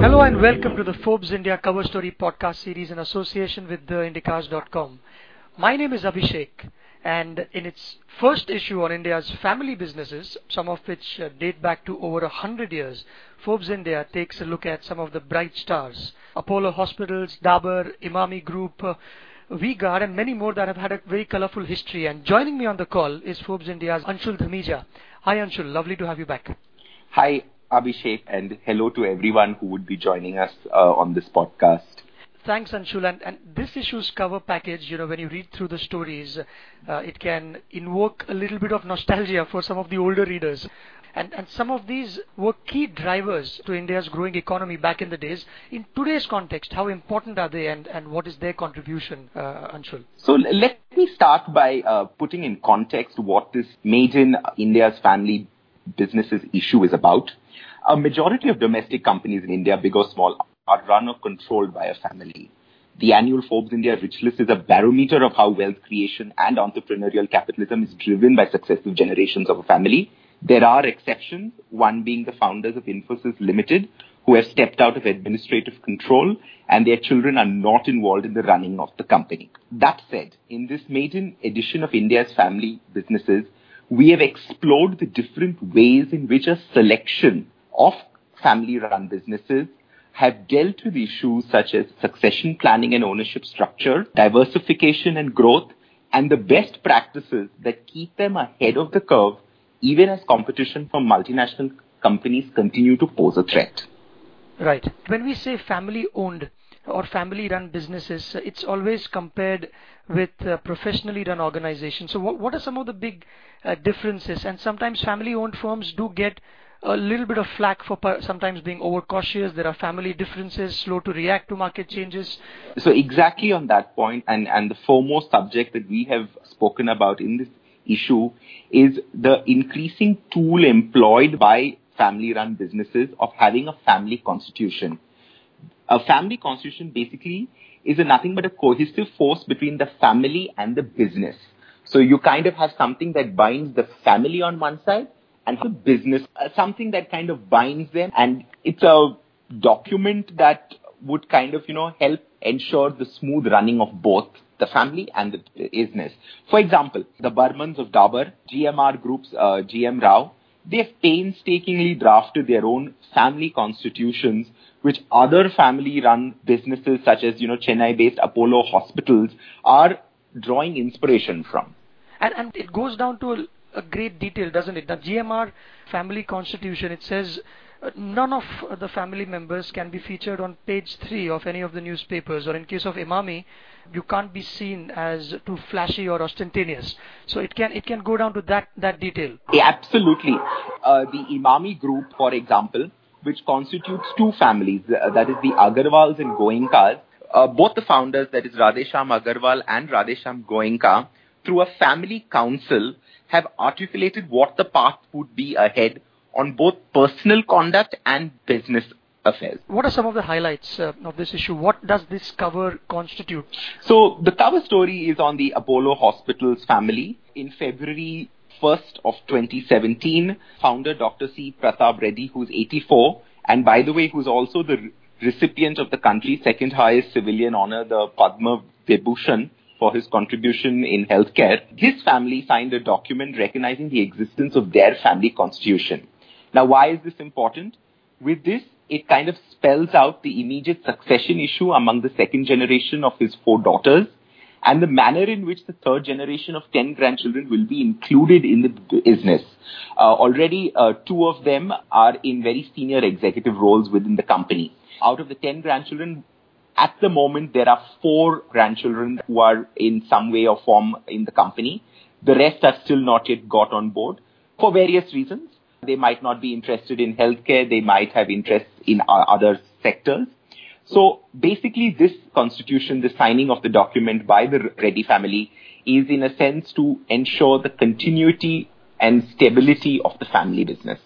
Hello and welcome to the Forbes India Cover Story podcast series in association with theindicast.com. My name is Abhishek and in its first issue on India's family businesses, some of which uh, date back to over a hundred years, Forbes India takes a look at some of the bright stars. Apollo Hospitals, Dabur, Emami Group, uh, V-Guard and many more that have had a very colorful history. And joining me on the call is Forbes India's Anshul Dhamija. Hi Anshul, lovely to have you back. Hi Abhishek and hello to everyone who would be joining us uh, on this podcast. Thanks, Anshul. And, and this issue's cover package, you know, when you read through the stories, uh, it can invoke a little bit of nostalgia for some of the older readers. And, and some of these were key drivers to India's growing economy back in the days. In today's context, how important are they and, and what is their contribution, uh, Anshul? So let me start by uh, putting in context what this Made in India's Family Businesses issue is about. A majority of domestic companies in India, big or small, are run or controlled by a family. The annual Forbes India Rich List is a barometer of how wealth creation and entrepreneurial capitalism is driven by successive generations of a family. There are exceptions, one being the founders of Infosys Limited, who have stepped out of administrative control and their children are not involved in the running of the company. That said, in this maiden edition of India's family businesses, we have explored the different ways in which a selection of family run businesses have dealt with issues such as succession planning and ownership structure, diversification and growth, and the best practices that keep them ahead of the curve even as competition from multinational companies continue to pose a threat. Right. When we say family owned or family run businesses, it's always compared with uh, professionally run organizations. So, what, what are some of the big uh, differences? And sometimes family owned firms do get a little bit of flack for sometimes being overcautious. There are family differences, slow to react to market changes. So exactly on that point, and, and the foremost subject that we have spoken about in this issue is the increasing tool employed by family-run businesses of having a family constitution. A family constitution basically is nothing but a cohesive force between the family and the business. So you kind of have something that binds the family on one side and the business, uh, something that kind of binds them. And it's a document that would kind of, you know, help ensure the smooth running of both the family and the business. For example, the Burmans of Dabur, GMR Group's uh, GM Rao, they've painstakingly drafted their own family constitutions, which other family-run businesses such as, you know, Chennai-based Apollo hospitals are drawing inspiration from. And, and it goes down to a a great detail, doesn't it? The GMR family constitution, it says uh, none of the family members can be featured on page 3 of any of the newspapers or in case of Emami you can't be seen as too flashy or ostentatious. So it can it can go down to that that detail. Yeah, absolutely. Uh, the Emami group for example which constitutes two families uh, that is the Agarwals and Goenkas uh, both the founders that is Radhesham Agarwal and Radhesham Goenka through a family council have articulated what the path would be ahead on both personal conduct and business affairs. What are some of the highlights uh, of this issue? What does this cover constitute? So the cover story is on the Apollo Hospitals family. In February 1st of 2017, founder Dr. C. Pratap Reddy, who's 84, and by the way, who's also the recipient of the country's second highest civilian honor, the Padma Vibhushan, for his contribution in healthcare, his family signed a document recognizing the existence of their family constitution. Now, why is this important? With this, it kind of spells out the immediate succession issue among the second generation of his four daughters and the manner in which the third generation of 10 grandchildren will be included in the business. Uh, already, uh, two of them are in very senior executive roles within the company. Out of the 10 grandchildren, at the moment, there are four grandchildren who are in some way or form in the company. The rest have still not yet got on board for various reasons. They might not be interested in healthcare. They might have interests in other sectors. So basically this constitution, the signing of the document by the Reddy family is in a sense to ensure the continuity and stability of the family business.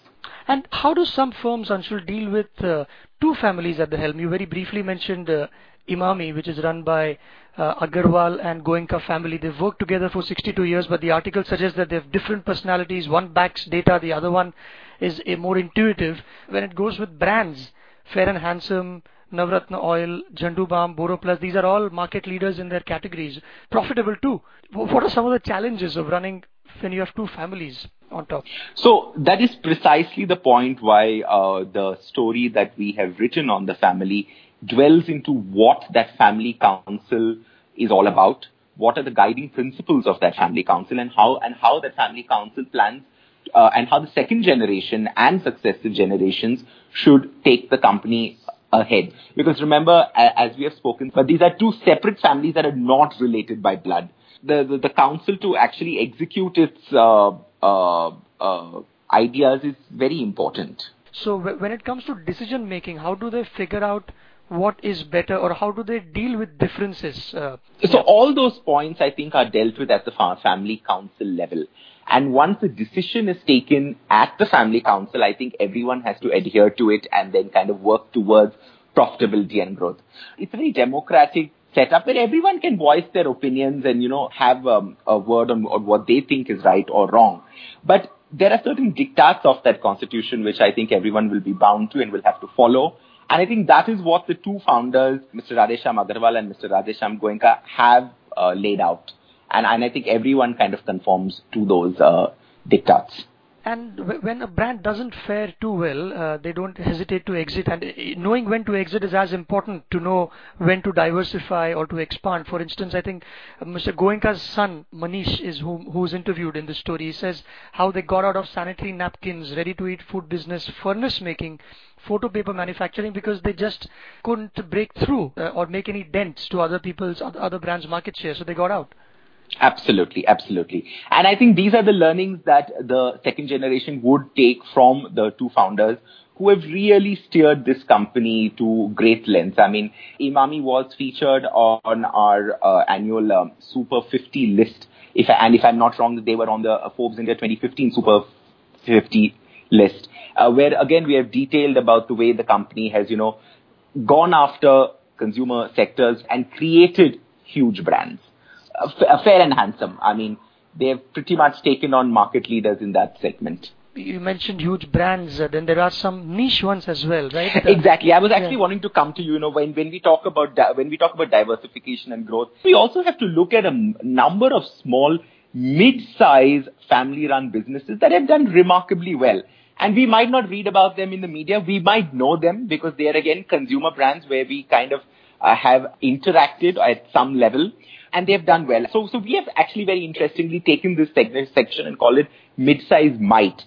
And how do some firms, Anshul, deal with uh, two families at the helm? You very briefly mentioned uh, Emami, which is run by uh, Agarwal and Goenka family. They've worked together for 62 years, but the article suggests that they have different personalities. One backs data, the other one is a more intuitive. When it goes with brands, Fair and Handsome, Navratna Oil, Zandu Balm, Boroplus, these are all market leaders in their categories. Profitable too. What are some of the challenges of running when you have two families on top? So that is precisely the point why uh, the story that we have written on the family dwells into what that family council is all about, what are the guiding principles of that family council, and how and how that family council plans uh, and how the second generation and successive generations should take the company ahead. Because remember, as we have spoken, but these are two separate families that are not related by blood. The the, the council to actually execute its uh, uh, uh ideas is very important. So when it comes to decision making, how do they figure out what is better or how do they deal with differences? Uh, so all those points I think are dealt with at the family council level. And once a decision is taken at the family council, I think everyone has to adhere to it and then kind of work towards profitability and growth. It's a very democratic setup where everyone can voice their opinions and, you know, have um, a word on, on what they think is right or wrong. But there are certain dictats of that constitution which I think everyone will be bound to and will have to follow. And I think that is what the two founders, Mr. Radhesham Agarwal and Mr. Radhesham Goenka, have uh, laid out. And, and I think everyone kind of conforms to those uh, diktats. And when a brand doesn't fare too well, uh, they don't hesitate to exit. And uh, knowing when to exit is as important to know when to diversify or to expand. For instance, I think uh, Mr. Goenka's son, Manish, is who, who's interviewed in the story. He says how they got out of sanitary napkins, ready-to-eat food business, furnace making, photo paper manufacturing because they just couldn't break through uh, or make any dents to other people's, other brands' market share. So they got out. Absolutely, absolutely. And I think these are the learnings that the second generation would take from the two founders who have really steered this company to great lengths. I mean, Emami was featured on our uh, annual um, Super 50 list. If I, and if I'm not wrong, they were on the uh, Forbes India 2015 Super 50 list, uh, where again we have detailed about the way the company has, you know, gone after consumer sectors and created huge brands fair and handsome. I mean, they've pretty much taken on market leaders in that segment. You mentioned huge brands, uh, then there are some niche ones as well, right? exactly. I was actually yeah. wanting to come to you. You know, when when we talk about di- when we talk about diversification and growth, we also have to look at a m- number of small, mid-size family-run businesses that have done remarkably well. And we might not read about them in the media. We might know them because they are again consumer brands where we kind of uh, have interacted at some level and they've done well. So, so we have actually very interestingly taken this segment section and call it mid-size might.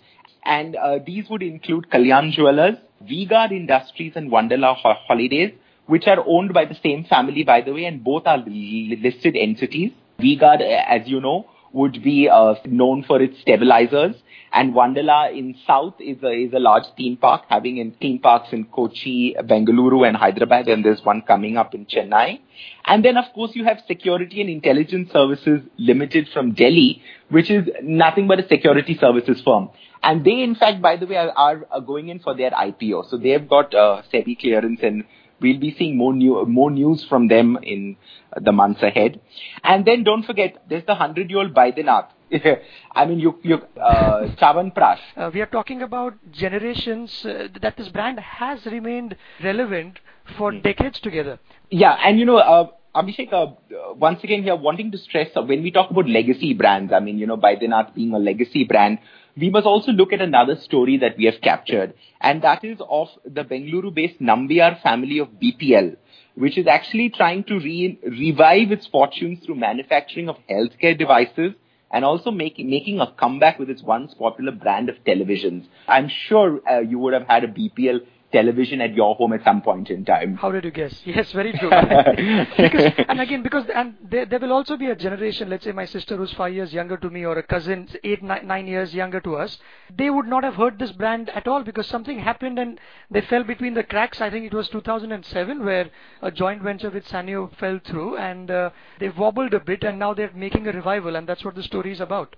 And uh, these would include Kalyan Jewelers, V-Guard Industries and Wonderla Holidays, which are owned by the same family, by the way, and both are listed entities. V-Guard, as you know, would be uh, known for its stabilizers and Wonderla in South is a, is a large theme park, having in theme parks in Kochi, Bengaluru and Hyderabad, and there's one coming up in Chennai. And then, of course, you have Security and Intelligence Services Limited from Delhi, which is nothing but a security services firm. And they, in fact, by the way, are, are going in for their IPO. So they've got uh, SEBI clearance and we'll be seeing more new more news from them in the months ahead. And then don't forget, there's the hundred year old Baidyanath. I mean, you, you, uh, Chyawanprash. Uh, we are talking about generations uh, that this brand has remained relevant for mm. decades together. Yeah, and you know, uh, Abhishek, uh, once again here, wanting to stress uh, when we talk about legacy brands, I mean, you know, Baidyanath being a legacy brand, we must also look at another story that we have captured, and that is of the Bengaluru-based Nambiar family of BPL, which is actually trying to re- revive its fortunes through manufacturing of healthcare devices and also making making a comeback with its once popular brand of televisions. I'm sure uh, you would have had a BPL television at your home at some point in time. How did you guess? Yes, very true. because, and again, because and there, there will also be a generation. Let's say my sister who's five years younger to me, or a cousin eight nine, nine years younger to us. They would not have heard this brand at all because something happened and they fell between the cracks. I think it was 2007 where a joint venture with Sanyo fell through and uh, they wobbled a bit, and now they're making a revival, and that's what the story is about.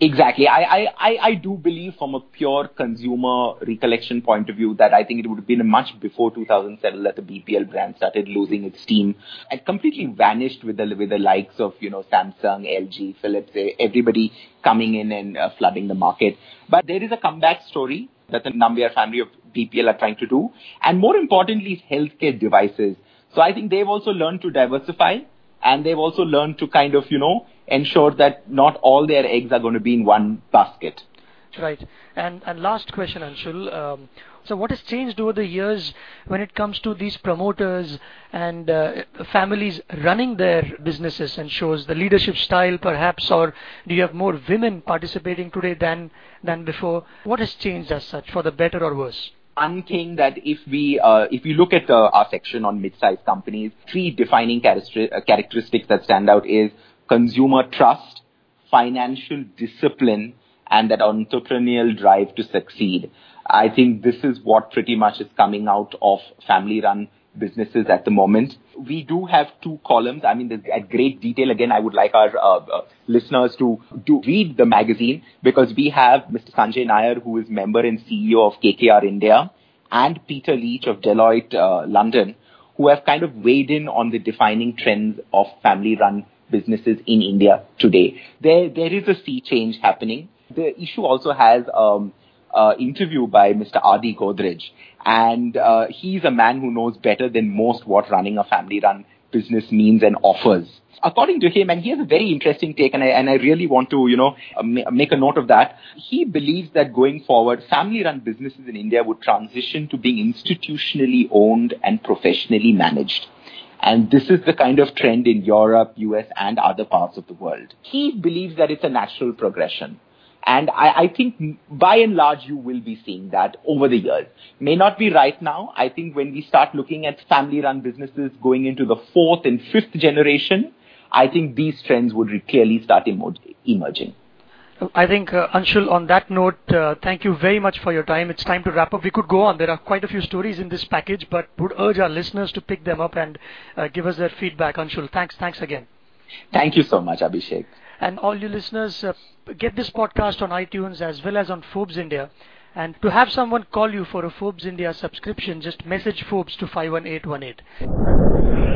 Exactly. I, I, I, do believe from a pure consumer recollection point of view that I think it would have been much before 2007 that the BPL brand started losing its steam and completely vanished with the, with the likes of, you know, Samsung, LG, Philips, everybody coming in and uh, flooding the market. But there is a comeback story that the Nambiar family of BPL are trying to do. And more importantly, healthcare devices. So I think they've also learned to diversify and they've also learned to kind of, you know, ensure that not all their eggs are going to be in one basket. Right. And and last question, Anshul. Um, so what has changed over the years when it comes to these promoters and uh, families running their businesses and shows the leadership style perhaps or do you have more women participating today than than before? What has changed as such for the better or worse? One thing that if we uh, if you look at uh, our section on mid-sized companies, three defining characteri- uh, characteristics that stand out is consumer trust, financial discipline, and that entrepreneurial drive to succeed. I think this is what pretty much is coming out of family-run businesses at the moment. We do have two columns. I mean, at great detail. Again, I would like our uh, uh, listeners to, to read the magazine because we have Mr. Sanjay Nair, who is member and CEO of KKR India, and Peter Leach of Deloitte uh, London, who have kind of weighed in on the defining trends of family-run businesses in India today. There, there is a sea change happening. The issue also has um, uh, interview by Mr. Adi Godrej, and uh, he's a man who knows better than most what running a family-run business means and offers. According to him, and he has a very interesting take, and I, and I really want to, you know, uh, make a note of that. He believes that going forward, family-run businesses in India would transition to being institutionally owned and professionally managed. And this is the kind of trend in Europe, US, and other parts of the world. He believes that it's a natural progression. And I, I, think by and large you will be seeing that over the years. May not be right now. I think when we start looking at family run businesses going into the fourth and fifth generation, I think these trends would clearly start emerging. I think, uh, Anshul, on that note, uh, thank you very much for your time. It's time to wrap up. We could go on. There are quite a few stories in this package, but would urge our listeners to pick them up and uh, give us their feedback. Anshul, thanks, thanks again. Thank you so much, Abhishek. And all you listeners, uh, get this podcast on iTunes as well as on Forbes India. And to have someone call you for a Forbes India subscription, just message Forbes to 51818.